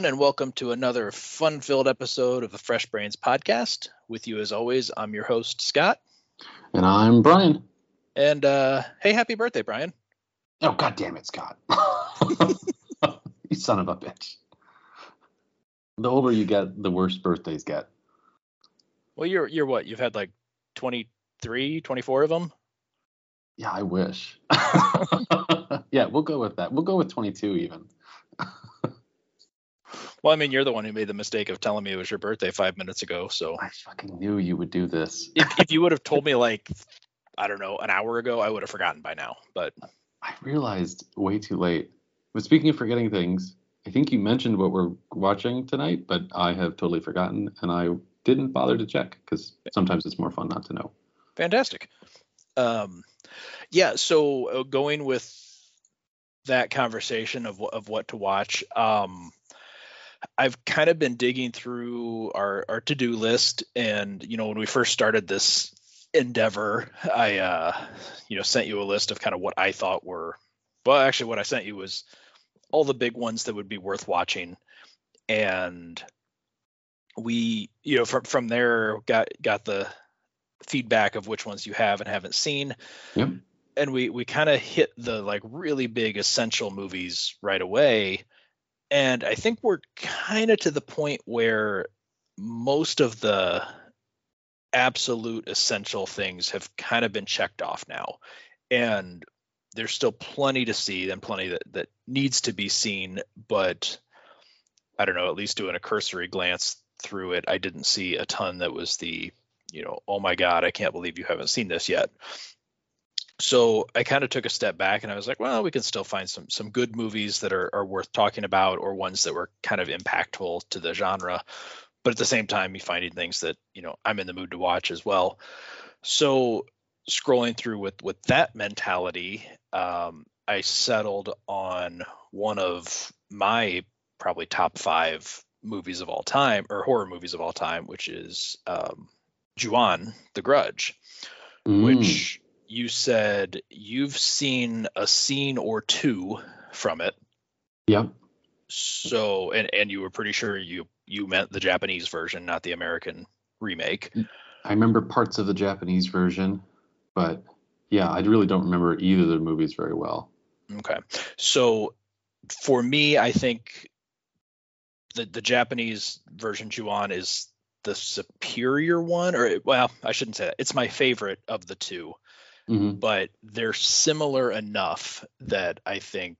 Everyone, and welcome to another fun filled episode of the Fresh Brains podcast. With you, as always, I'm your host, Scott. And I'm Brian. And uh, hey, happy birthday, Brian. Oh, god damn it, Scott. you son of a bitch. The older you get, the worse birthdays get. Well, you're you're what? You've had like 23, 24 of them? Yeah, I wish. yeah, we'll go with that. We'll go with 22 even. Well, I mean, you're the one who made the mistake of telling me it was your birthday five minutes ago. So I fucking knew you would do this. if, if you would have told me like, I don't know, an hour ago, I would have forgotten by now. But I realized way too late. But speaking of forgetting things, I think you mentioned what we're watching tonight, but I have totally forgotten and I didn't bother to check because sometimes it's more fun not to know. fantastic. Um, yeah. So uh, going with that conversation of of what to watch. Um, I've kind of been digging through our, our to-do list and you know when we first started this endeavor I uh you know sent you a list of kind of what I thought were well actually what I sent you was all the big ones that would be worth watching. And we you know from from there got got the feedback of which ones you have and haven't seen. Yep. and we we kind of hit the like really big essential movies right away and i think we're kind of to the point where most of the absolute essential things have kind of been checked off now. And there's still plenty to see and plenty that that needs to be seen but i don't know at least doing a cursory glance through it i didn't see a ton that was the you know oh my god i can't believe you haven't seen this yet so I kind of took a step back and I was like, well, we can still find some some good movies that are, are worth talking about or ones that were kind of impactful to the genre. But at the same time, you finding things that, you know, I'm in the mood to watch as well. So scrolling through with with that mentality, um, I settled on one of my probably top five movies of all time or horror movies of all time, which is um, Juon, The Grudge, Mm. which you said you've seen a scene or two from it. Yep. So and and you were pretty sure you you meant the Japanese version, not the American remake. Mm, I remember parts of the Japanese version, but yeah, I really don't remember either of the movies very well. Okay. So for me, I think the the Japanese version Juon is the superior one or well, I shouldn't say that. It's my favorite of the two. Hmm but they're similar enough that I think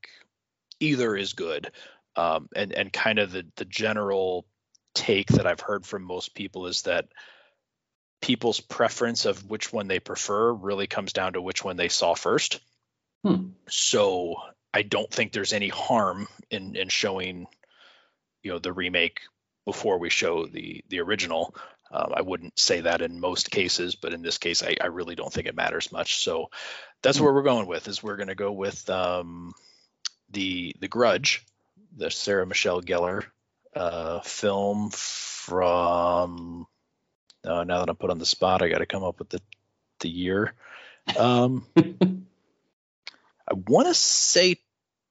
either is good. Um, and and kind of the the general take that I've heard from most people is that people's preference of which one they prefer really comes down to which one they saw first. Hmm. So I don't think there's any harm in in showing, you know, the remake before we show the the original. Um, I wouldn't say that in most cases, but in this case, I, I really don't think it matters much. So that's Hmm. where we're going with. Is we're going to go with um, the the Grudge, the Sarah Michelle Gellar uh, film from. Uh, now that I'm put on the spot, I got to come up with the the year. Um, I want to say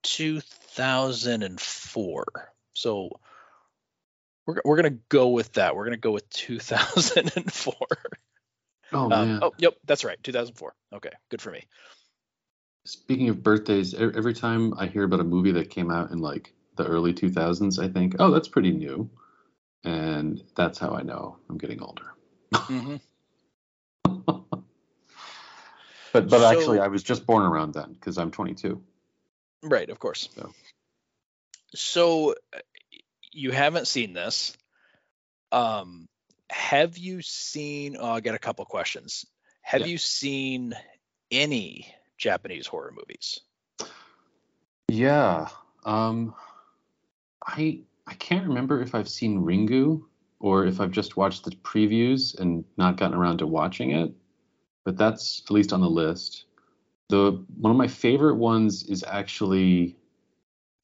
2004. So we're we're gonna go with that. We're gonna go with 2004. Oh Um, man. oh, yep, that's right, 2004. Okay, good for me. Speaking of birthdays, every time I hear about a movie that came out in like the early 2000s, I think, oh, that's pretty new. And that's how I know I'm getting older. hmm But but So- actually, I was just born around then because I'm 22. Right, of course. So. So uh, you haven't seen this. Um, have you seen? Oh, I got a couple questions. Have Yeah. you seen any Japanese horror movies? Yeah. Um, I I can't remember if I've seen Ringu or if I've just watched the previews and not gotten around to watching it. But that's at least on the list. The one of my favorite ones is actually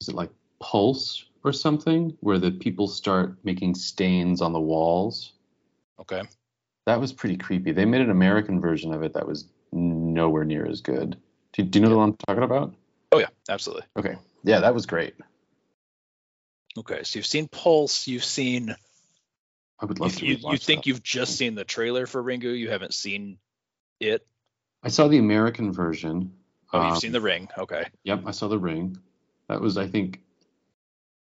is it like Pulse or something where the people start making stains on the walls. Okay. That was pretty creepy. They made an American version of it that was nowhere near as good. Do, do you know the one I'm talking about? Oh yeah, absolutely. Okay. Yeah, that was great. Okay, so you've seen Pulse, you've seen. I would love You, to. you, you think that. you've just seen the trailer for Ringu? You haven't seen it. I saw the American version. Oh, you've Um, seen The Ring. Okay. Yep, I saw The Ring. That was, I think,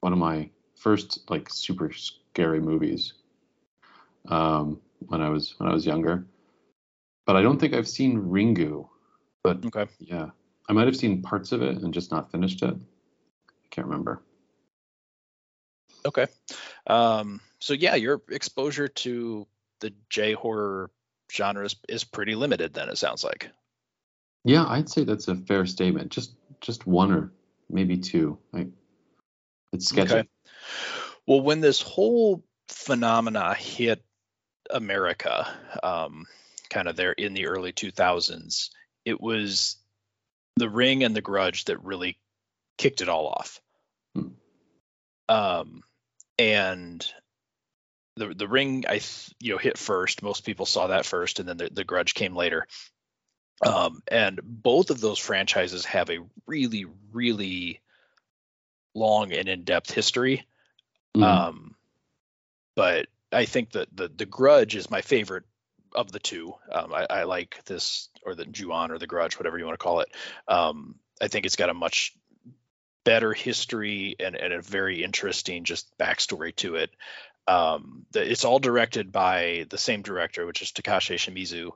one of my first like super scary movies um, when I was when I was younger. But I don't think I've seen Ringu. But Okay. yeah, I might have seen parts of it and just not finished it. I can't remember. Okay. Um, so yeah, your exposure to the J horror genre is, is pretty limited. Then it sounds like. Yeah, I'd say that's a fair statement. Just just one or maybe two. Like it's sketchy. Okay. Well, when this whole phenomena hit America, um, kind of there in the early 2000s, it was The Ring and The Grudge that really kicked it all off. Hmm. Um, and the the Ring, I th- you know hit first. Most people saw that first, and then the, the Grudge came later. Um, and both of those franchises have a really, really long and in-depth history. Mhm. Um, but I think that the the Grudge is my favorite of the two. Um, I, I like this or the Juon or the Grudge, whatever you want to call it. Um, I think it's got a much better history and, and a very interesting just backstory to it. Um, the, it's all directed by the same director, which is Takashi Shimizu,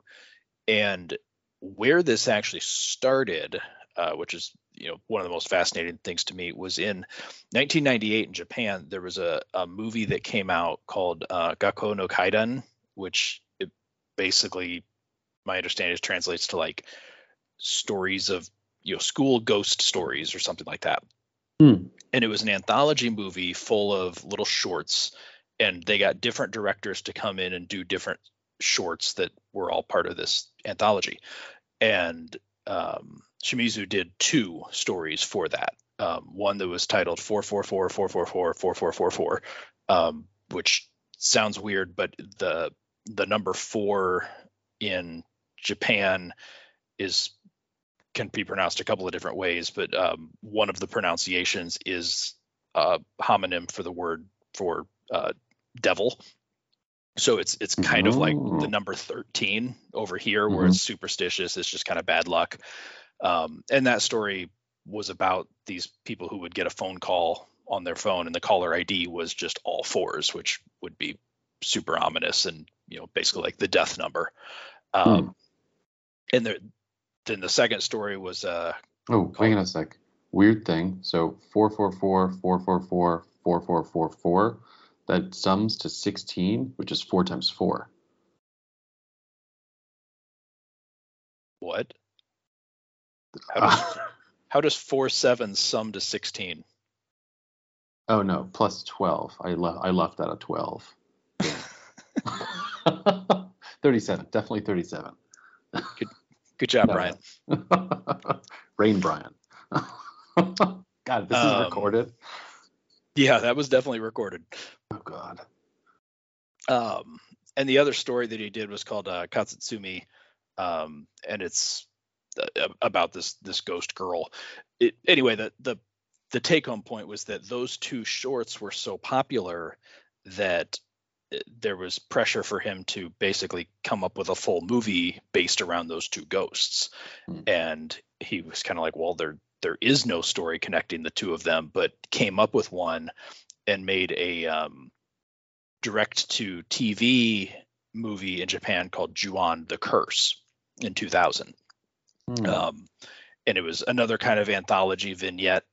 and where this actually started, uh, which is you know one of the most fascinating things to me, was in 1998 in Japan. There was a, a movie that came out called uh, Gakko no Kaidan, which it basically, my understanding is translates to like stories of you know school ghost stories or something like that. Hmm. And it was an anthology movie full of little shorts, and they got different directors to come in and do different shorts that were all part of this anthology. And um, Shimizu did two stories for that. Um, one that was titled 444 444 4444, um, which sounds weird, but the the number four in Japan is can be pronounced a couple of different ways, but um, one of the pronunciations is a homonym for the word for uh, devil. So it's it's kind of like the Oh. number 13 over here, where Mhm. it's superstitious. It's just kind of bad luck. Um, and that story was about these people who would get a phone call on their phone, and the caller ID was just all fours, which would be super ominous and you know basically like the death number. Um, And there, then the second story was uh, Oh, hang on a sec. Weird thing. So 444, 444, 4444, that sums to 16, which is 4 times 4. what? How does, how does four sevens sum to 16? oh, no, plus 12. I, le- I left out a 12. 37. Definitely 37. Good job, No. Brian. Rain Brian. God, this Um, is recorded. Yeah, that was definitely recorded. Oh, God. Um, and the other story that he did was called uh, Katasumi, um, and it's uh, about this this ghost girl. It, anyway, the the the take home point was that those two shorts were so popular that uh, there was pressure for him to basically come up with a full movie based around those two ghosts Hmm. and he was kind of like well there there is no story connecting the two of them but came up with one and made a um, direct to TV movie in Japan called Juon the Curse in 2000 Hmm. um, and it was another kind of anthology vignette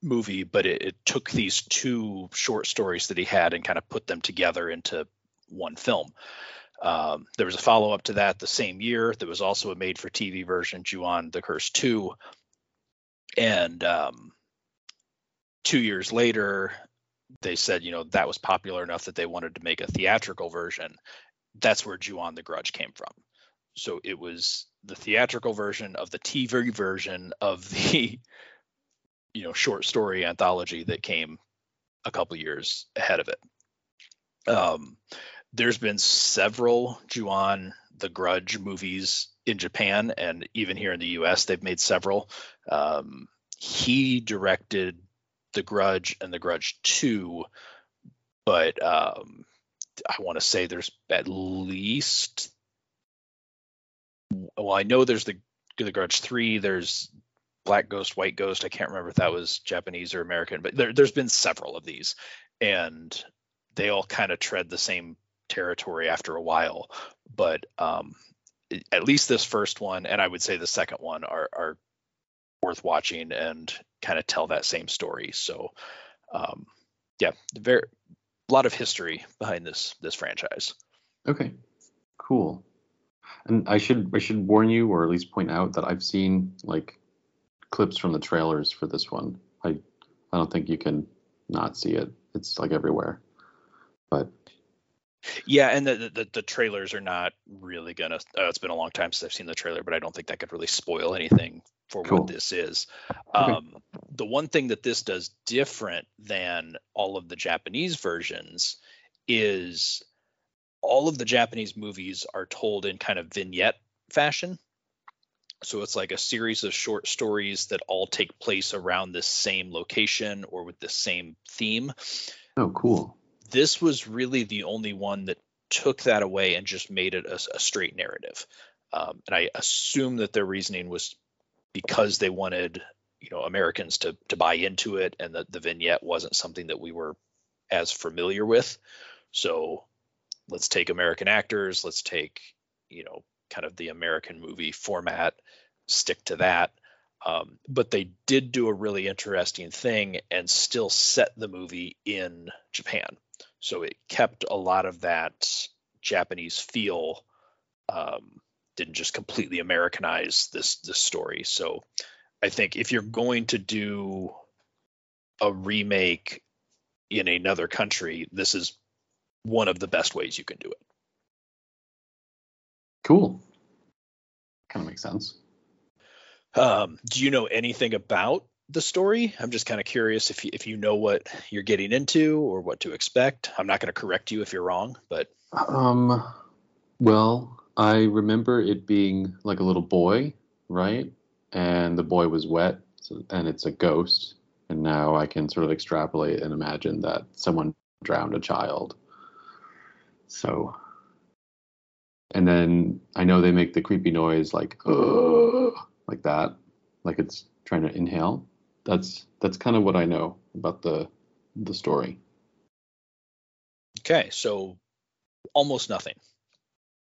movie, but it, it took these two short stories that he had and kind of put them together into one film. Um, there was a follow up to that the same year. There was also a made for TV version, Juon the Curse 2. And um, two years later, they said, you know, that was popular enough that they wanted to make a theatrical version. That's where Juon the Grudge came from. So it was the theatrical version of the TV version of the, you know, short story anthology that came a couple years ahead of it. Um, there's been several Juon the Grudge movies in Japan, and even here in the U.S., they've made several. Um, he directed The Grudge and The Grudge 2, but um, I want to say there's at least well, I know there's the The Grudge 3, there's Black Ghost, White Ghost. I can't remember if that was Japanese or American, but there, there's been several of these, and they all kind of tread the same territory after a while. But um, at least this first one, and I would say the second one, are, are worth watching and kind of tell that same story. So, um, yeah, very a lot of history behind this this franchise. Okay, cool. And I should I should warn you, or at least point out that I've seen like clips from the trailers for this one. I I don't think you can not see it. It's like everywhere. But yeah, and the, the the, trailers are not really gonna. Uh, it's been a long time since I've seen the trailer, but I don't think that could really spoil anything for cool. what this is. Okay. Um, the one thing that this does different than all of the Japanese versions is all of the Japanese movies are told in kind of vignette fashion. So it's like a series of short stories that all take place around this same location or with the same theme. Oh, cool. This was really the only one that took that away and just made it a, a straight narrative. Um, and I assume that their reasoning was because they wanted you know Americans to to buy into it, and that the vignette wasn't something that we were as familiar with. So let's take American actors, let's take you know kind of the American movie format, stick to that. Um, but they did do a really interesting thing and still set the movie in Japan. So it kept a lot of that Japanese feel. Um, didn't just completely Americanize this this story. So I think if you're going to do a remake in another country, this is one of the best ways you can do it. Cool. Kind of makes sense. Um, do you know anything about the story? I'm just kind of curious if you, if you know what you're getting into or what to expect. I'm not going to correct you if you're wrong, but um, well, I remember it being like a little boy, right? And the boy was wet, so, and it's a ghost. And now I can sort of extrapolate and imagine that someone drowned a child. So and then I know they make the creepy noise like like that, like it's trying to inhale. That's that's kind of what I know about the the story. Okay, so almost nothing.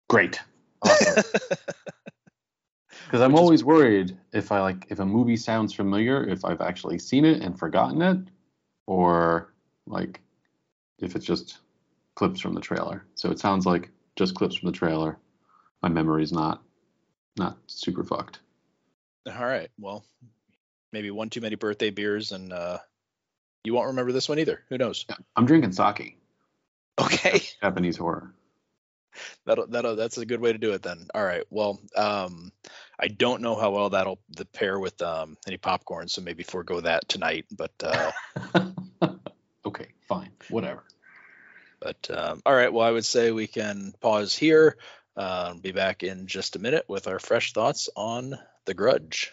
Great. Awesome. Because I'm always worried if I like if a movie sounds familiar, if I've actually seen it and forgotten it, or like if it's just clips from the trailer. So it sounds like just clips from the trailer. My memory's not not super fucked. All right. Well, maybe one too many birthday beers and uh you won't remember this one either. Who knows? I'm drinking sake. Okay. Japanese horror. That'll that'll that's a good way to do it then. All right. Well, um I don't know how well that'll the pair with um any popcorn, so maybe forego that tonight, but uh Okay, fine. Whatever. But um, all right, well, I would say we can pause here. Uh, be back in just a minute with our fresh thoughts on The Grudge.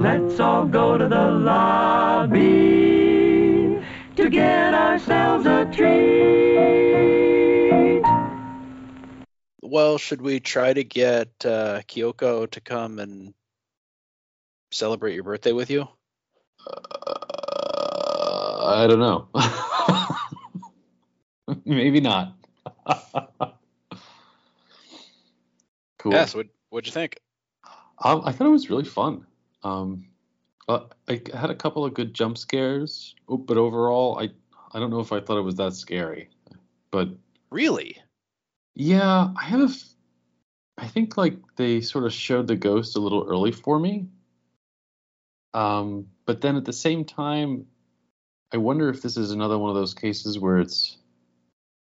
Let's all go to the lobby to get ourselves a treat. Well, should we try to get uh, Kyoko to come and celebrate your birthday with you? Uh, I don't know. Maybe not. cool. Yes. What What'd you think? Um, I thought it was really fun. Um, uh, I had a couple of good jump scares, but overall, I I don't know if I thought it was that scary. But really, yeah, I have. A, I think like they sort of showed the ghost a little early for me, Um, but then at the same time, I wonder if this is another one of those cases where it's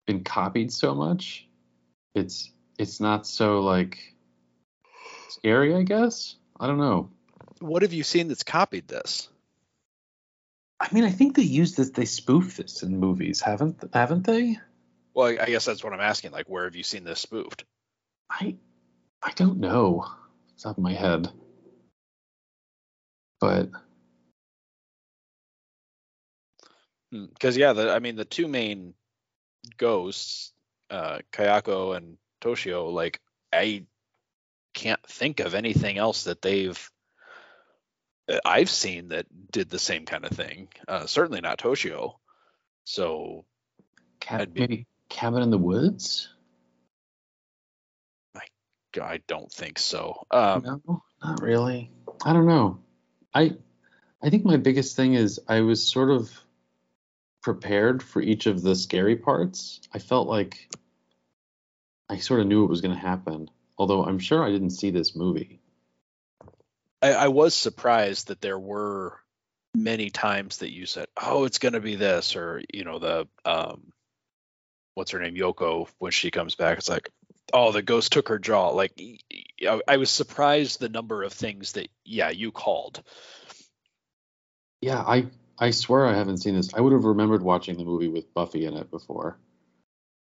been copied so much, it's it's not so like scary. I guess I don't know. What have you seen that's copied this? I mean, I think they use this. They spoof this in movies, haven't haven't they? Well, I guess that's what I'm asking. Like, where have you seen this spoofed? I I don't know off top of my head, but Because yeah, the, I mean, the two main ghosts, uh, Kayako and Toshio, like I can't think of anything else that they've I've seen that did the same kind of thing. Uh, certainly not Toshio. So ca- I'd be- maybe Cabin in the Woods. I don't think so. Um, no, not really. I don't know. I I think my biggest thing is I was sort of prepared for each of the scary parts. I felt like I sort of knew what was going to happen. Although I'm sure I didn't see this movie. I, I was surprised that there were many times that you said, "Oh, it's going to be this," or you know, the um, what's her name, Yoko, when she comes back, it's like, "Oh, the ghost took her jaw." Like, I was surprised the number of things that, yeah, you called. Yeah, I I swear I haven't seen this. I would have remembered watching the movie with Buffy in it before.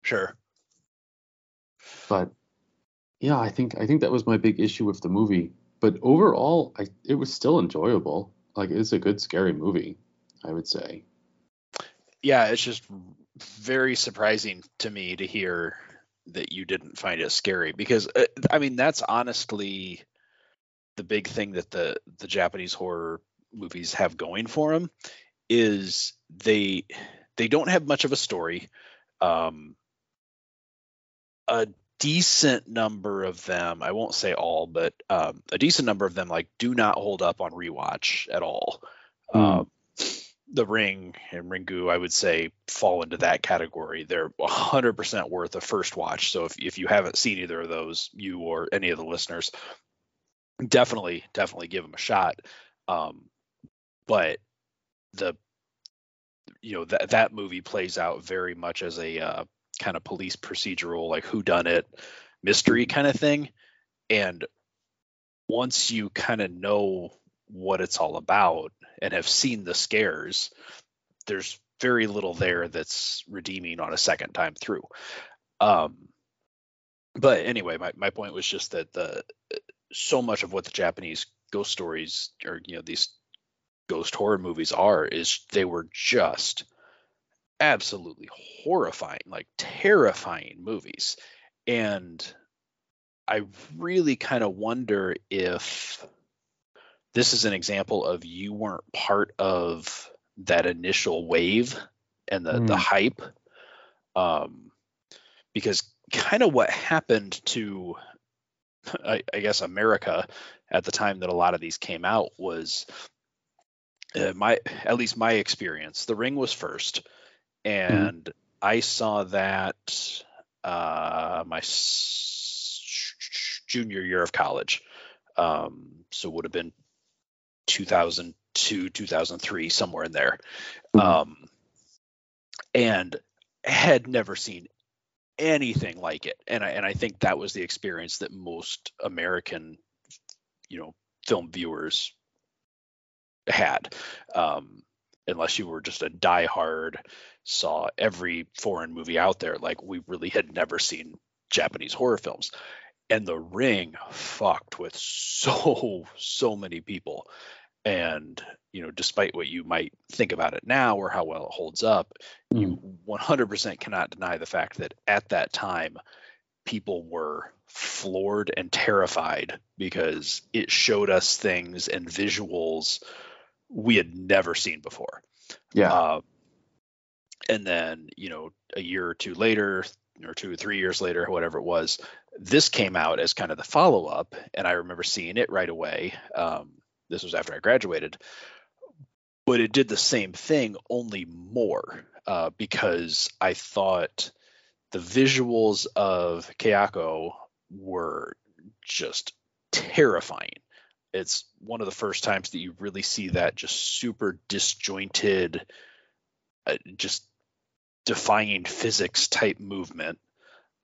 Sure. But yeah, I think I think that was my big issue with the movie. But overall, I it was still enjoyable. Like it's a good scary movie, I would say. Yeah, it's just very surprising to me to hear that you didn't find it scary because uh, I mean that's honestly the big thing that the the Japanese horror movies have going for them is they they don't have much of a story. Um, a decent number of them, I won't say all, but um, a decent number of them like do not hold up on rewatch at all. Hmm. Um, the Ring and Ringu, I would say, fall into that category. They're 100% worth a first watch. So if, if you haven't seen either of those, you or any of the listeners, definitely, definitely give them a shot. Um, but the, you know, that that movie plays out very much as a uh, kind of police procedural, like who done it mystery kind of thing. And once you kind of know what it's all about and have seen the scares, there's very little there that's redeeming on a second time through. Um, but anyway, my, my point was just that the so much of what the Japanese ghost stories or you know these ghost horror movies are is they were just absolutely horrifying, like terrifying movies. And I really kind of wonder if this is an example of you weren't part of that initial wave and the, the Hmm. hype. Um, because kind of what happened to, I, I guess, America at the time that a lot of these came out was uh, my, at least my experience. The Ring was first, and I saw that uh, my s- junior year of college. Um, so would have been 2002, 2003, somewhere in there. Mhm. Um, and had never seen anything like it. And I, and I think that was the experience that most American, you know, film viewers had. Um, unless you were just a diehard, saw every foreign movie out there. Like we really had never seen Japanese horror films. And The Ring fucked with so, so many people. And, you know, despite what you might think about it now or how well it holds up, you hmm. 100% cannot deny the fact that at that time, people were floored and terrified because it showed us things and visuals we had never seen before. Yeah. Uh, and then, you know, a year or two later, or two or three years later, whatever it was, this came out as kind of the follow up. And I remember seeing it right away. Um, this was after I graduated. But it did the same thing, only more, uh, because I thought the visuals of Kayako were just terrifying. It's one of the first times that you really see that just super disjointed, uh, just defying physics type movement.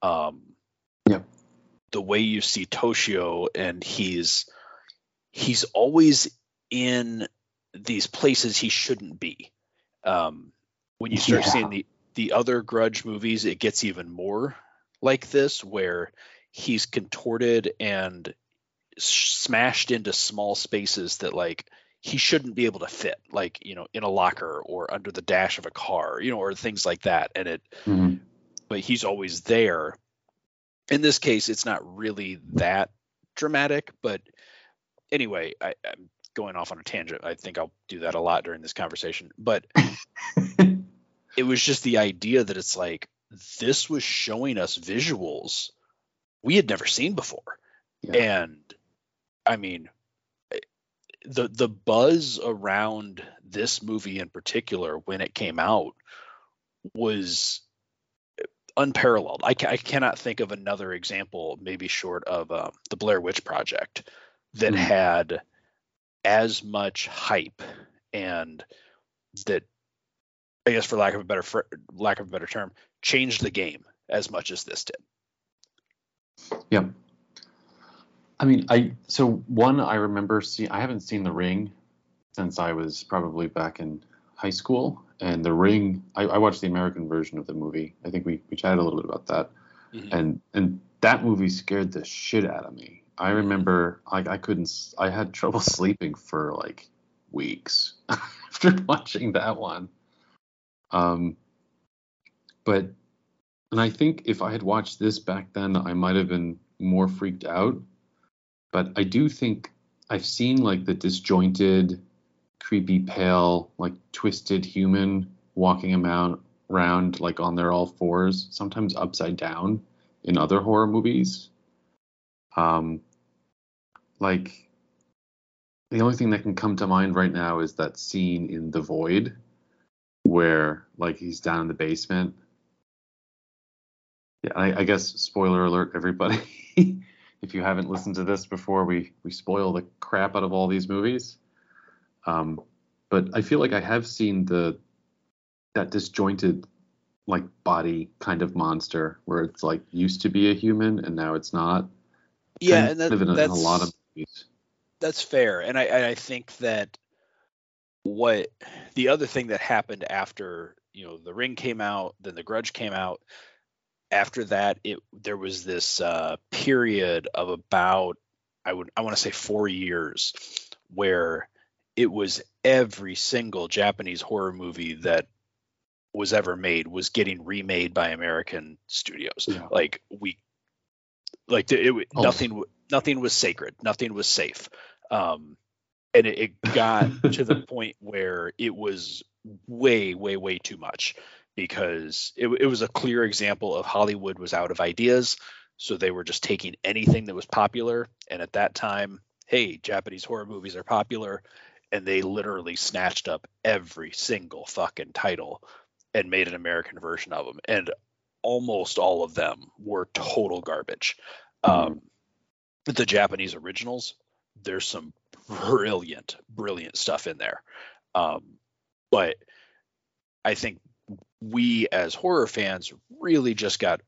Um, Yep. The way you see Toshio, and he's he's always in these places he shouldn't be. Um, when you start Yeah. seeing the the other Grudge movies, it gets even more like this, where he's contorted and smashed into small spaces that like he shouldn't be able to fit, like you know, in a locker or under the dash of a car, you know, or things like that. And it, Mhm. but he's always there. In this case, it's not really that dramatic, but anyway, I, I'm going off on a tangent. I think I'll do that a lot during this conversation. But it was just the idea that it's like this was showing us visuals we had never seen before Yeah. and i mean the the buzz around this movie in particular when it came out was unparalleled i, ca- I cannot think of another example maybe short of um, the blair witch project that Mhm. had as much hype and that I guess for lack of a better fr- lack of a better term, changed the game as much as this did. Yep. I mean, I so one I remember seeing. I haven't seen The Ring since I was probably back in high school, and The Ring. I, I watched the American version of the movie. I think we we chatted a little bit about that, Mhm. and and that movie scared the shit out of me. I remember like I couldn't. I had trouble sleeping for like weeks after watching that one. Um, but and I think if I had watched this back then, I might have been more freaked out. But I do think I've seen like the disjointed, creepy, pale, like twisted human walking around, like on their all fours, sometimes upside down in other horror movies. Um, like the only thing that can come to mind right now is that scene in The Void where like he's down in the basement. Yeah, I, I guess spoiler alert, everybody. if you haven't listened to this before, we we spoil the crap out of all these movies. Um, but I feel like I have seen the that disjointed like body kind of monster where it's like used to be a human and now it's not. Yeah, and that, in, a, in that's a lot of movies. that's fair, and I I think that what the other thing that happened after you know the ring came out, then the Grudge came out. After that, it there was this uh, period of about I would I want to say four years where it was every single Japanese horror movie that was ever made was getting remade by American studios. Yeah. Like we, like it, it Oh. nothing nothing was sacred, nothing was safe, um, and it, it got to the point where it was way way way too much because it, it was a clear example of Hollywood was out of ideas, so they were just taking anything that was popular, and at that time, hey, Japanese horror movies are popular, and they literally snatched up every single fucking title and made an American version of them, and almost all of them were total garbage. Um, the Japanese originals, there's some brilliant, brilliant stuff in there. Um, but I think we as horror fans really just got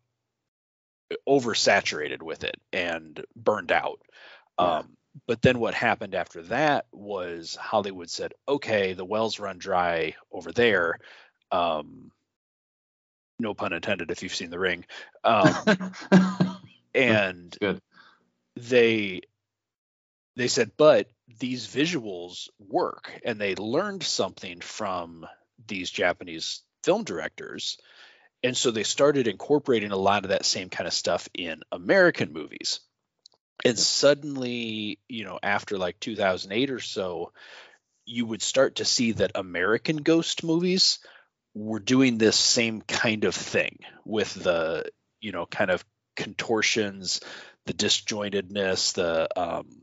oversaturated with it and burned out. Yeah. Um, but then what happened after that was Hollywood said, okay, the wells run dry over there. Um, no pun intended if you've seen the ring. Um, and Good. they they said but these visuals work and they learned something from these japanese film directors and so they started incorporating a lot of that same kind of stuff in american movies. And suddenly you know after like 2008 or so you would start to see that american ghost movies were doing this same kind of thing with the you know kind of contortions the disjointedness the um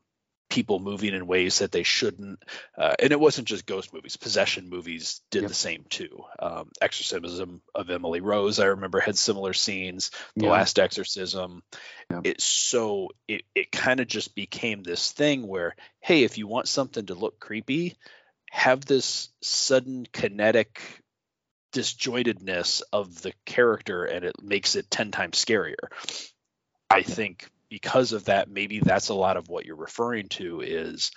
people moving in ways that they shouldn't. Uh, and it wasn't just ghost movies; possession movies did Yep. the same too. Um, Exorcism of Emily Rose, I remember, had similar scenes. The Yeah. Last Exorcism. It's so it it kind of just became this thing where, hey, if you want something to look creepy, have this sudden kinetic disjointedness of the character and it makes it 10 times scarier. I think because of that, maybe that's a lot of what you're referring to is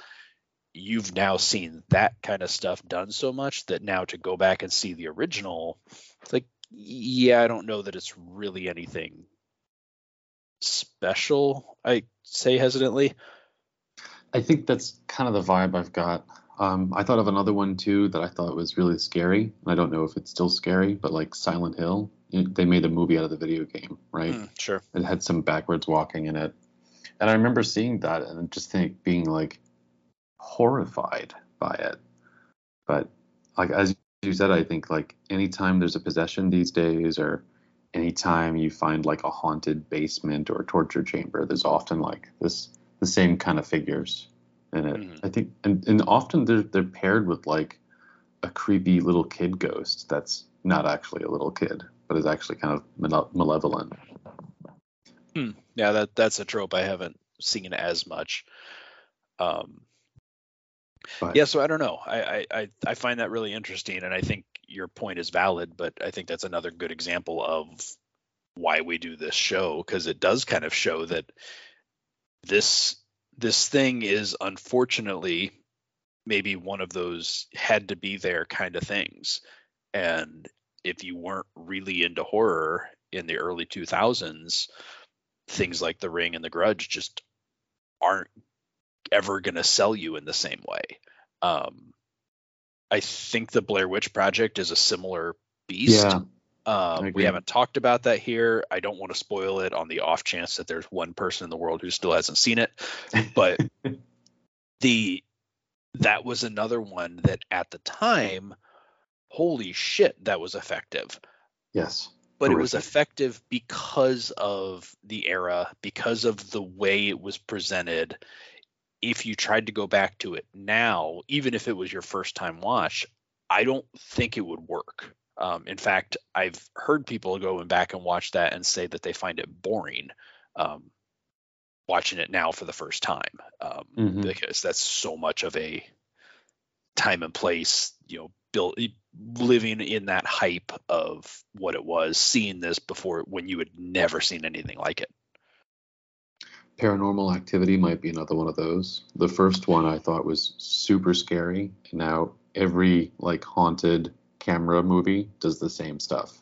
you've now seen that kind of stuff done so much that now to go back and see the original, it's like, yeah, I don't know that it's really anything special, I say hesitantly. I think that's kind of the vibe I've got. Um, I thought of another one too that I thought was really scary. And I don't know if it's still scary, but like Silent Hill, they made a movie out of the video game, right? Hmm, sure. It had some backwards walking in it, and I remember seeing that and just think being like horrified by it. But like as you said, I think like anytime there's a possession these days, or anytime you find like a haunted basement or torture chamber, there's often like this the same kind of figures in it. Mhm. I think, and, and often they're they're paired with like a creepy little kid ghost that's not actually a little kid, but is actually kind of male- malevolent. Yeah, that that's a trope I haven't seen as much. Um, But yeah, so I don't know. I, I I I find that really interesting, and I think your point is valid. But I think that's another good example of why we do this show because it does kind of show that this this thing is unfortunately maybe one of those had to be there kind of things. And if you weren't really into horror in the early 2000s, things like The Ring and The Grudge just aren't ever going to sell you in the same way. Um, I think the Blair Witch Project is a similar beast. Yeah, Um, we haven't talked about that here. I don't want to spoil it on the off chance that there's one person in the world who still hasn't seen it. But the that was another one that at the time, holy shit, that was effective. yes, But it was effective because of the era, because of the way it was presented. If you tried to go back to it now, even if it was your first time watch, I don't think it would work. Um, in fact, I've heard people going back and watch that and say that they find it boring um, watching it now for the first time um, Mhm. because that's so much of a time and place, you know, built living in that hype of what it was, seeing this before when you had never seen anything like it. Paranormal Activity might be another one of those. The first one I thought was super scary, and now every like haunted camera movie does the same stuff.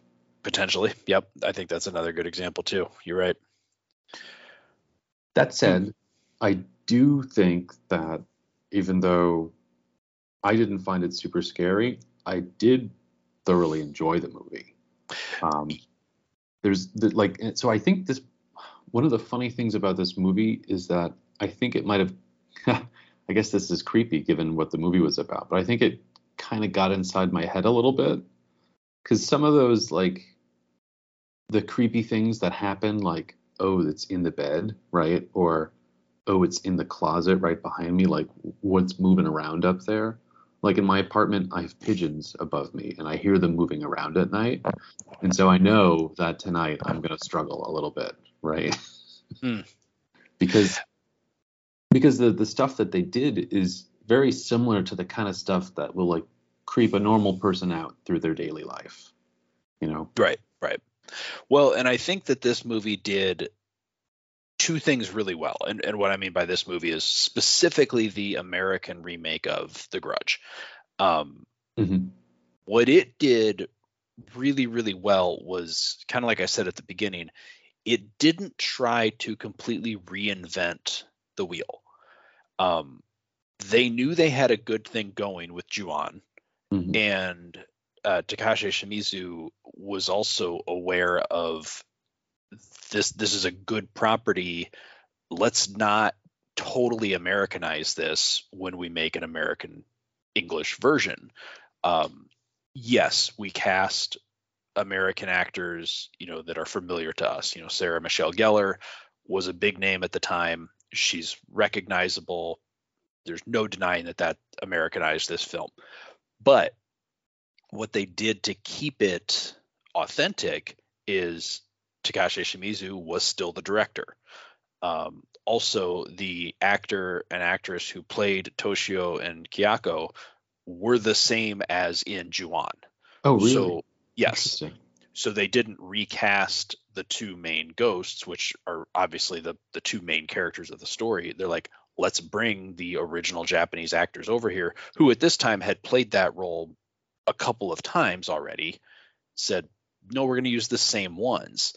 Potentially, yep. I think that's another good example too. You're right. That said, I do think that even though I didn't find it super scary, I did thoroughly enjoy the movie. Um, there's the, like, so I think this one of the funny things about this movie is that I think it might have, I guess this is creepy given what the movie was about, but I think it kind of got inside my head a little bit because some of those like the creepy things that happen, like oh, it's in the bed, right? Or, oh, it's in the closet right behind me. Like, what's moving around up there? Like in my apartment, I have pigeons above me and I hear them moving around at night. And so I know that tonight I'm going to struggle a little bit, right? Hmm. because because the, the stuff that they did is very similar to the kind of stuff that will like creep a normal person out through their daily life. You know? Right, right. Well, and I think that this movie did two things really well. And, and what I mean by this movie is specifically the American remake of The Grudge. Um, Mhm. what it did really, really well was kind of like I said at the beginning, it didn't try to completely reinvent the wheel. Um, they knew they had a good thing going with Juon Mhm. and uh, Takashi Shimizu was also aware of this. This is a good property. Let's not totally Americanize this when we make an American English version. Um, yes, we cast American actors, you know, that are familiar to us. You know, Sarah Michelle Gellar was a big name at the time. She's recognizable. there's no denying that that Americanized this film. But what they did to keep it authentic is Takashi Shimizu was still the director. Um, also, the actor and actress who played Toshio and Kayako were the same as in Ju-On. Oh, really? So yes, so they didn't recast the two main ghosts, which are obviously the the two main characters of the story. They're like, let's bring the original Japanese actors over here, who at this time had played that role a couple of times already. Said, no, we're going to use the same ones.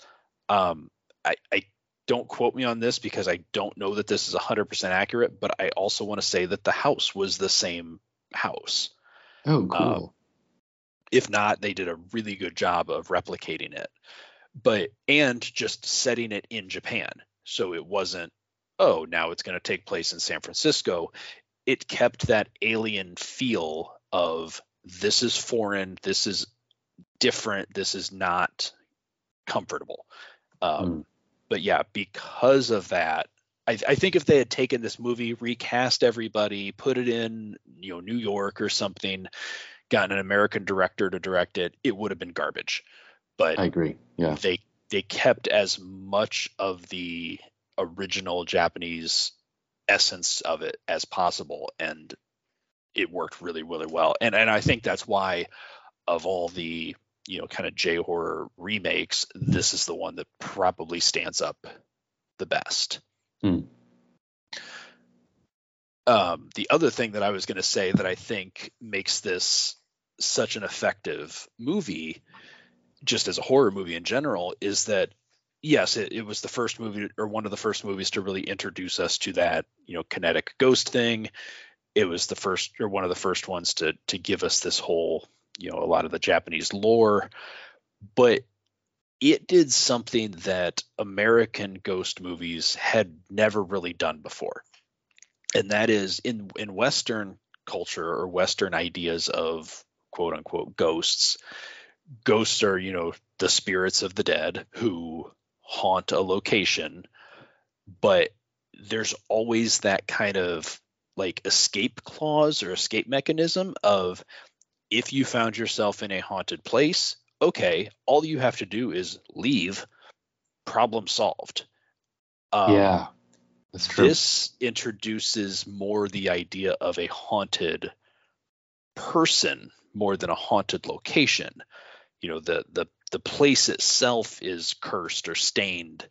Um, I, I don't quote me on this because I don't know that this is 100% accurate, but I also want to say that the house was the same house. Oh, cool. If not, they did a really good job of replicating it. But and just setting it in Japan. So it wasn't, oh, now it's going to take place in San Francisco. It kept that alien feel of this is foreign, this is different, this is not comfortable. Um, Mm. But yeah, because of that, I, I think if they had taken this movie, recast everybody, put it in, you know, New York or something, gotten an American director to direct it, it would have been garbage. But I agree. Yeah. they they kept as much of the original Japanese essence of it as possible, and it worked really really well. And and I think that's why of all the you know kind of J horror remakes, this is the one that probably stands up the best. Hmm. Um, the other thing that I was going to say that I think makes this such an effective movie, just as a horror movie in general, is that yes, it, it was the first movie or one of the first movies to really introduce us to that, you know, kinetic ghost thing. It was the first or one of the first ones to to give us this whole, you know, a lot of the Japanese lore. But it did something that American ghost movies had never really done before. And that is in in Western culture or Western ideas of quote unquote ghosts, ghosts are, you know, the spirits of the dead who haunt a location, but there's always that kind of like escape clause or escape mechanism of if you found yourself in a haunted place, okay, all you have to do is leave, problem solved. Um, yeah. That's true. this introduces more the idea of a haunted person more than a haunted location. You know, the the the place itself is cursed or stained,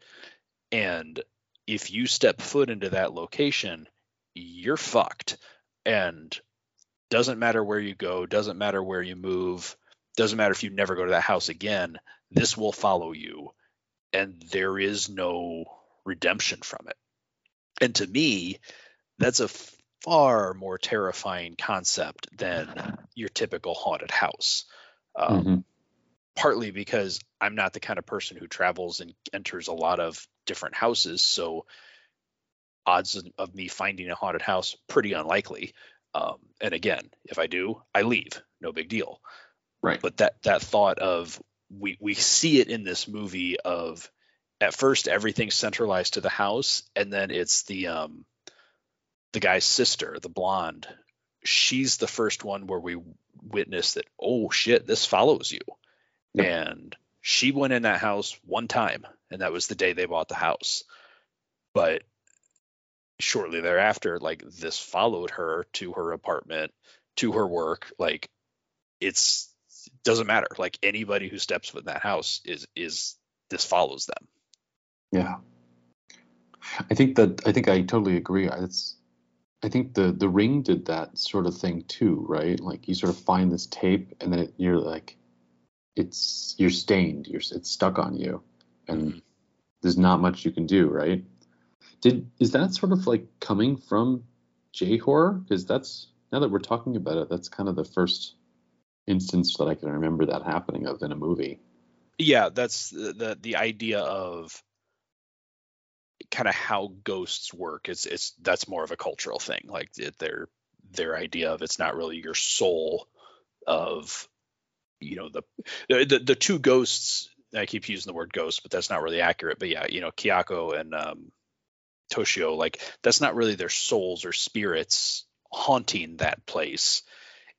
and if you step foot into that location, you're fucked. And doesn't matter where you go, doesn't matter where you move, doesn't matter if you never go to that house again, this will follow you. And there is no redemption from it. And to me, that's a far more terrifying concept than your typical haunted house. Um, Mhm. Partly because I'm not the kind of person who travels and enters a lot of different houses, so odds of me finding a haunted house pretty unlikely. Um, and again, if I do, I leave, no big deal. Right. but that that thought of we we see it in this movie of at first everything's centralized to the house and then it's the um the guy's sister the blonde. She's the first one where we witness that oh shit this follows you. Yep. and she went in that house one time and that was the day they bought the house. But shortly thereafter like this followed her to her apartment to her work like it's doesn't matter like anybody who steps foot in that house is is this follows them Yeah. I think that I think I totally agree. It's I think the the ring did that sort of thing too, right? Like you sort of find this tape and then it, you're like it's you're stained, you're it's stuck on you and Mhm. there's not much you can do, right? Did is that sort of like coming from J horror? Because that's now that we're talking about it, that's kind of the first instance that I can remember that happening of in a movie. yeah that's the the, the idea of kind of how ghosts work it's it's that's more of a cultural thing like their their idea of it's not really your soul of you know the the, the, two ghosts i keep using the word ghost but that's not really accurate but yeah you know Kayako and um Toshio, like that's not really their souls or spirits haunting that place.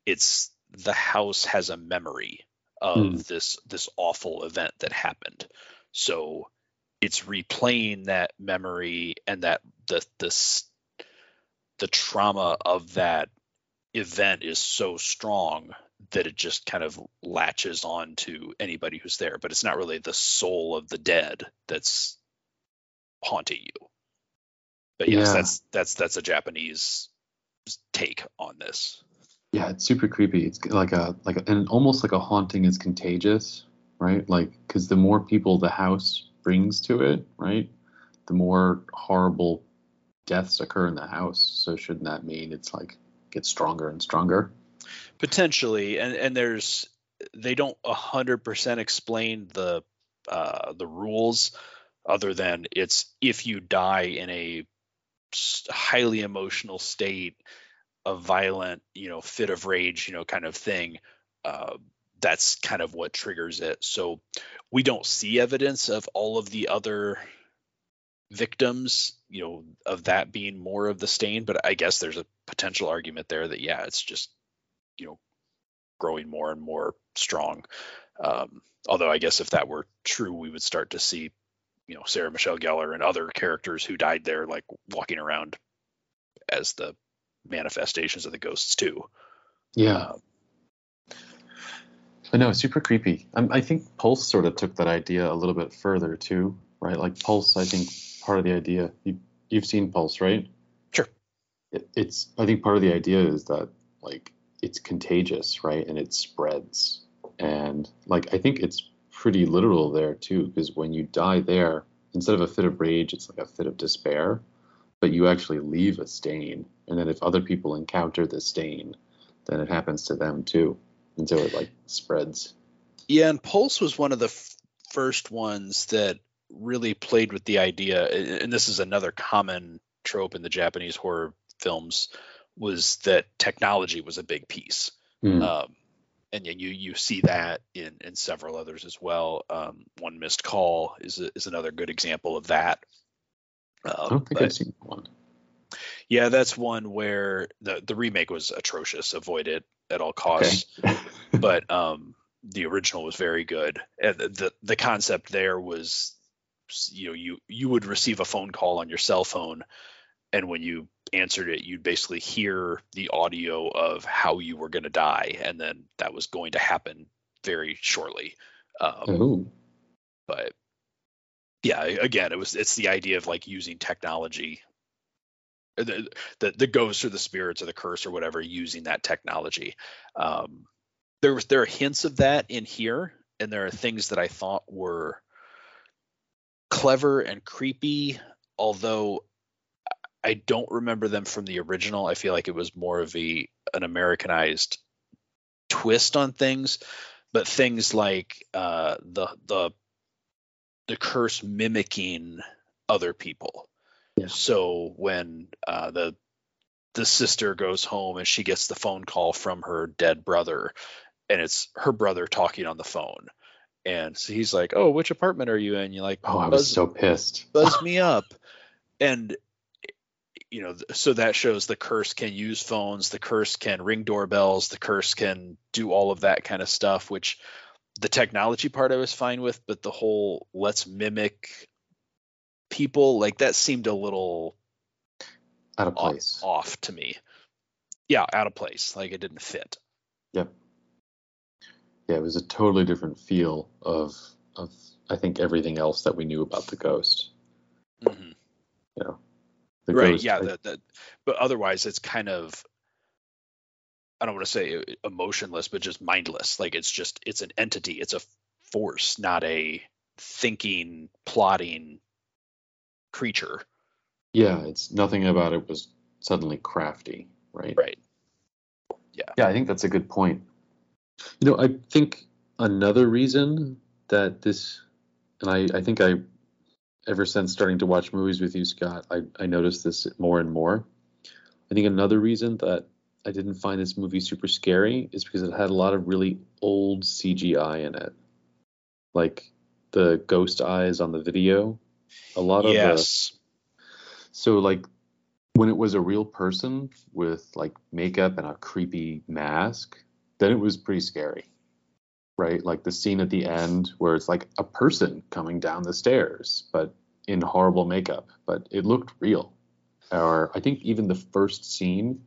It's the house has a memory of Hmm. this this awful event that happened. So it's replaying that memory and that the this the trauma of that event is so strong that it just kind of latches on to anybody who's there but it's not really the soul of the dead that's haunting you but yes Yeah. that's that's that's a japanese take on this Yeah, it's super creepy. It's like a like a, and almost like a haunting is contagious, right? Like because the more people the house brings to it, right, the more horrible deaths occur in the house. So shouldn't that mean it's like gets stronger and stronger? potentially and and there's they don't a hundred percent explain the uh the rules other than it's if you die in a highly emotional state a violent you know fit of rage you know kind of thing uh that's kind of what triggers it. So we don't see evidence of all of the other victims you know of that being more of the stain but i guess there's a potential argument there that yeah it's just you know growing more and more strong. Um although i guess if that were true we would start to see you know sarah michelle gellar and other characters who died there like walking around as the manifestations of the ghosts too Yeah, Um, I know, super creepy. i I think Pulse sort of took that idea a little bit further too, right? Like Pulse, I think part of the idea you you've seen Pulse, right? Sure. It, it's I think part of the idea is that like it's contagious, right? And it spreads, and like I think it's pretty literal there too, because when you die there, instead of a fit of rage, it's like a fit of despair, but you actually leave a stain, and then if other people encounter the stain, then it happens to them too until it like spreads. Yeah, and Pulse was one of the f- first ones that really played with the idea, and this is another common trope in the Japanese horror films, was that technology was a big piece. Hmm. Um, and yeah, you you see that in in several others as well. Um, One Missed Call is a, is another good example of that. I Um, don't think but- I've seen one. yeah, that's one where the the remake was atrocious. Avoid it at all costs Okay. but um the original was very good and the, the the concept there was you know you you would receive a phone call on your cell phone and when you answered it you'd basically hear the audio of how you were going to die and then that was going to happen very shortly. Um, but yeah again it was it's the idea of like using technology uh, the, the the ghosts or the spirits or the curse or whatever using that technology. Um there was there are hints of that in here and there are things that i thought were clever and creepy although i don't remember them from the original. I feel like it was more of a an americanized twist on things but things like uh the the the curse mimicking other people. Yeah. so when uh the the sister goes home and she gets the phone call from her dead brother and it's her brother talking on the phone. And so he's like oh which apartment are you in? You're like oh, I was so pissed. buzz me up. And you know so that shows the curse can use phones the curse can ring doorbells the curse can do all of that kind of stuff which the technology part i was fine with but the whole let's mimic people like that seemed a little Out of place. off to me yeah out of place like it didn't fit Yep. Yeah, it was a totally different feel of of I think everything else that we knew about the ghost. Mhm. You know, the right ghost. yeah I- that, that but otherwise it's kind of i don't want to say emotionless but just mindless like it's just it's an entity it's a force not a thinking plotting creature yeah, it's nothing about it was suddenly crafty, right? right Yeah. Yeah, I think that's a good point. You know, I think another reason that this, and I, I think I, ever since starting to watch movies with you, Scott, I, I noticed this more and more. I think another reason that I didn't find this movie super scary is because it had a lot of really old CGI in it. Like the ghost eyes on the video. A lot of the yes So like when it was a real person with like makeup and a creepy mask, then it was pretty scary. Right? Like the scene at the end where it's like a person coming down the stairs, but in horrible makeup, but it looked real. Or I think even the first scene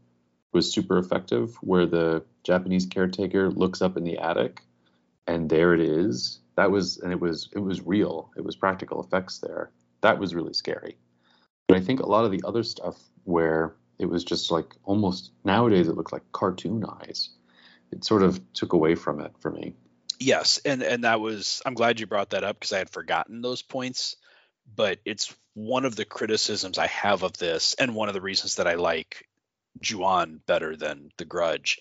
was super effective where the Japanese caretaker looks up in the attic and there it is. That was and it was it was real. It was practical effects there. That was really scary. But I think a lot of the other stuff where it was just like almost nowadays it looks like cartoon eyes. It sort of took away from it for me. Yes, and and that was I'm glad you brought that up because I had forgotten those points, but it's one of the criticisms I have of this and one of the reasons that I like Ju-on better than The Grudge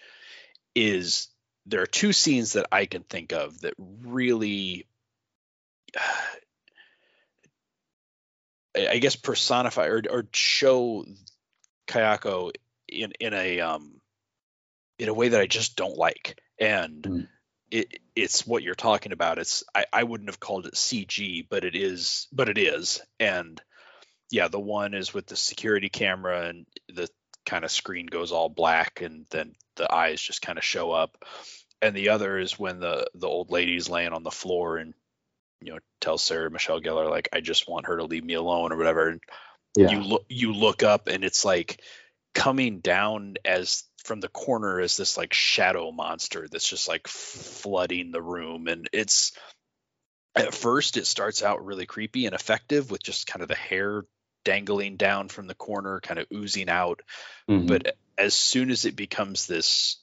is there are two scenes that I can think of that really I guess personify or, or show Kayako in in a um in a way that I just don't like. And mm. It it's what you're talking about. It's I, I wouldn't have called it CG, but it is but it is. And yeah, the one is with the security camera and the kind of screen goes all black and then the eyes just kind of show up. And the other is when the the old lady's laying on the floor and you know tells Sarah Michelle Gellar like I just want her to leave me alone or whatever. And yeah. you look you look up and it's like coming down as from the corner is this like shadow monster that's just like flooding the room and it's at first it starts out really creepy and effective with just kind of the hair dangling down from the corner kind of oozing out mm-hmm. but as soon as it becomes this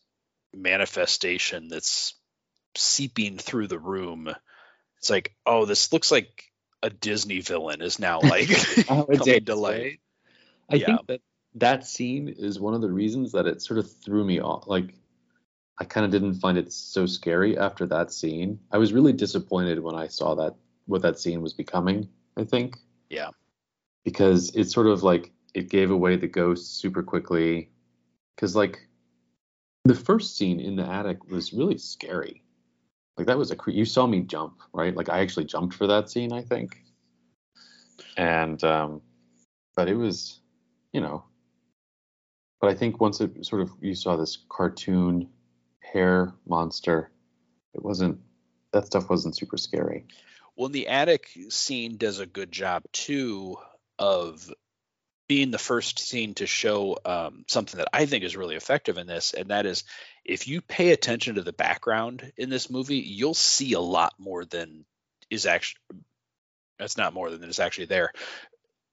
manifestation that's seeping through the room it's like oh this looks like a disney villain is now like coming to life i yeah. think that that scene is one of the reasons that it sort of threw me off like i kind of didn't find it so scary after that scene. I was really disappointed when i saw that what that scene was becoming i think. Yeah. Because it's sort of like it gave away the ghost super quickly. Because like the first scene in the attic was really scary. Like that was a you saw me jump right? Like i actually jumped for that scene i think. And um but it was you know but i think once it sort of you saw this cartoon hair monster it wasn't that stuff wasn't super scary well the attic scene does a good job too of being the first scene to show um, something that I think is really effective in this, and that is if you pay attention to the background in this movie, you'll see a lot more than is actually. That's not more than is actually there.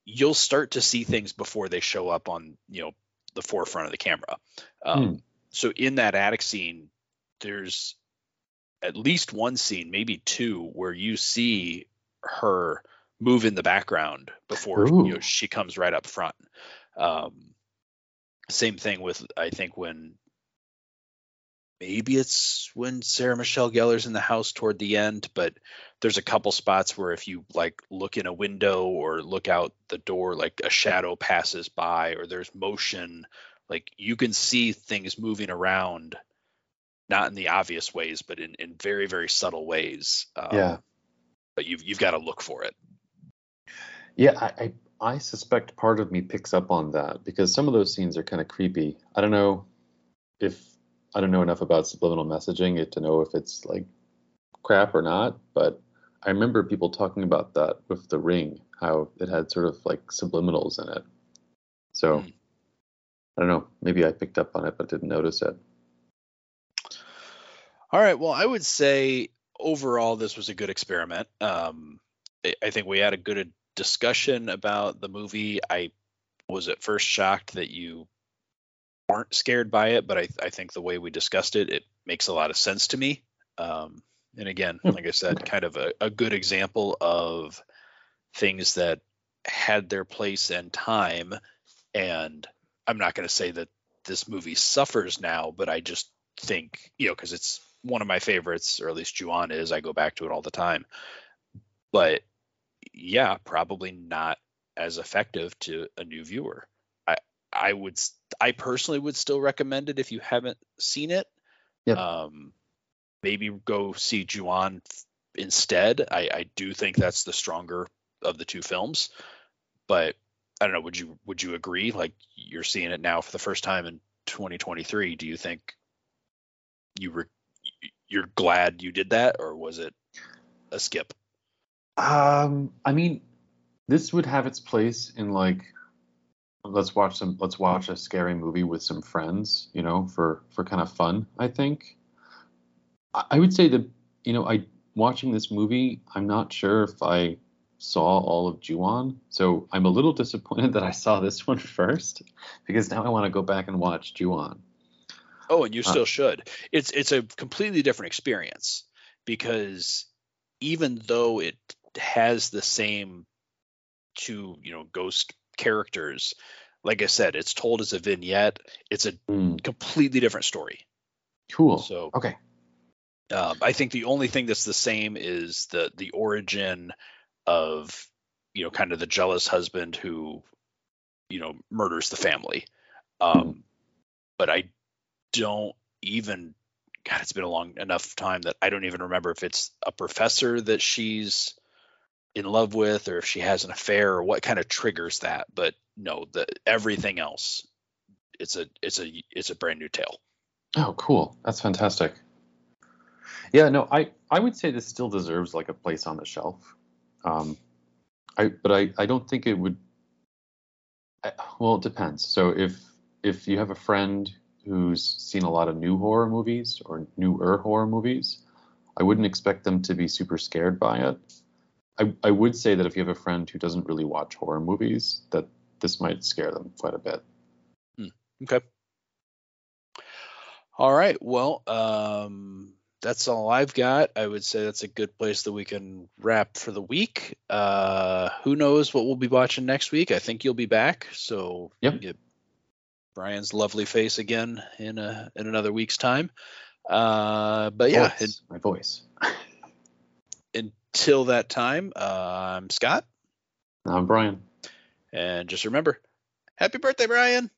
You'll start to see things before they show up on you know the forefront of the camera. Um, hmm. So in that attic scene, there's at least one scene, maybe two, where you see her move in the background before you know she comes right up front. Um, same thing with I think when maybe it's when Sarah Michelle Gellar's in the house toward the end, but there's a couple spots where if you like look in a window or look out the door, like a shadow passes by or there's motion, like you can see things moving around, not in the obvious ways, but in, in very, very subtle ways. Um, yeah. But you've you've got to look for it. Yeah, I, I, I suspect part of me picks up on that because some of those scenes are kind of creepy. I don't know if I don't know enough about subliminal messaging to know if it's like crap or not, but I remember people talking about that with the ring, how it had sort of like subliminals in it. So mm. I don't know, maybe I picked up on it but didn't notice it. All right, well, I would say overall this was a good experiment. Um, I think we had a good discussion about the movie, I was at first shocked that you aren't scared by it, but I, I think the way we discussed it, it makes a lot of sense to me. Um, and again, hmm. like I said, kind of a, a good example of things that had their place and time. And I'm not going to say that this movie suffers now, but I just think, you know, because it's one of my favorites, or at least Ju-on is. I go back to it all the time. But yeah, probably not as effective to a new viewer. I would I personally would still recommend it if you haven't seen it. Yep. Um, maybe go see Ju-on instead. I, I do think that's the stronger of the two films, but I don't know. Would you would you agree? Like you're seeing it now for the first time in 2023. Do you think you were you're glad you did that, or was it a skip? Um, I mean, this would have its place in like let's watch some let's watch a scary movie with some friends, you know, for for kind of fun. I think. I, would say that you know I watching this movie, I'm not sure if I saw all of Ju-on, so I'm a little disappointed that I saw this one first because now I want to go back and watch Ju-on. Oh, and you Uh, still should. It's it's a completely different experience because even though it has the same two, you know, ghost characters, like I said, it's told as a vignette. It's a Hmm, completely different story. cool. So okay. um, I think the only thing that's the same is the the origin of you know kind of the jealous husband who you know murders the family. Um, but I don't even God, it's been a long enough time that I don't even remember if it's a professor that she's in love with or if she has an affair or what kind of triggers that. But no, the everything else, it's a it's a it's a brand new tale. Oh, cool. That's fantastic. Yeah, no, I I would say this still deserves like a place on the shelf. Um, I but I I don't think it would. I, well, it depends. So if if you have a friend who's seen a lot of new horror movies or newer horror movies, I wouldn't expect them to be super scared by it. I I would say that if you have a friend who doesn't really watch horror movies, that this might scare them quite a bit. Okay. All right. Well, um, that's all I've got. I would say that's a good place that we can wrap for the week. Uh, who knows what we'll be watching next week? I think you'll be back. So Yep. get Brian's lovely face again in a in another week's time. Uh, but yeah, Voice, my voice. until that time, uh, I'm Scott, I'm Brian. and just remember, happy birthday, Brian.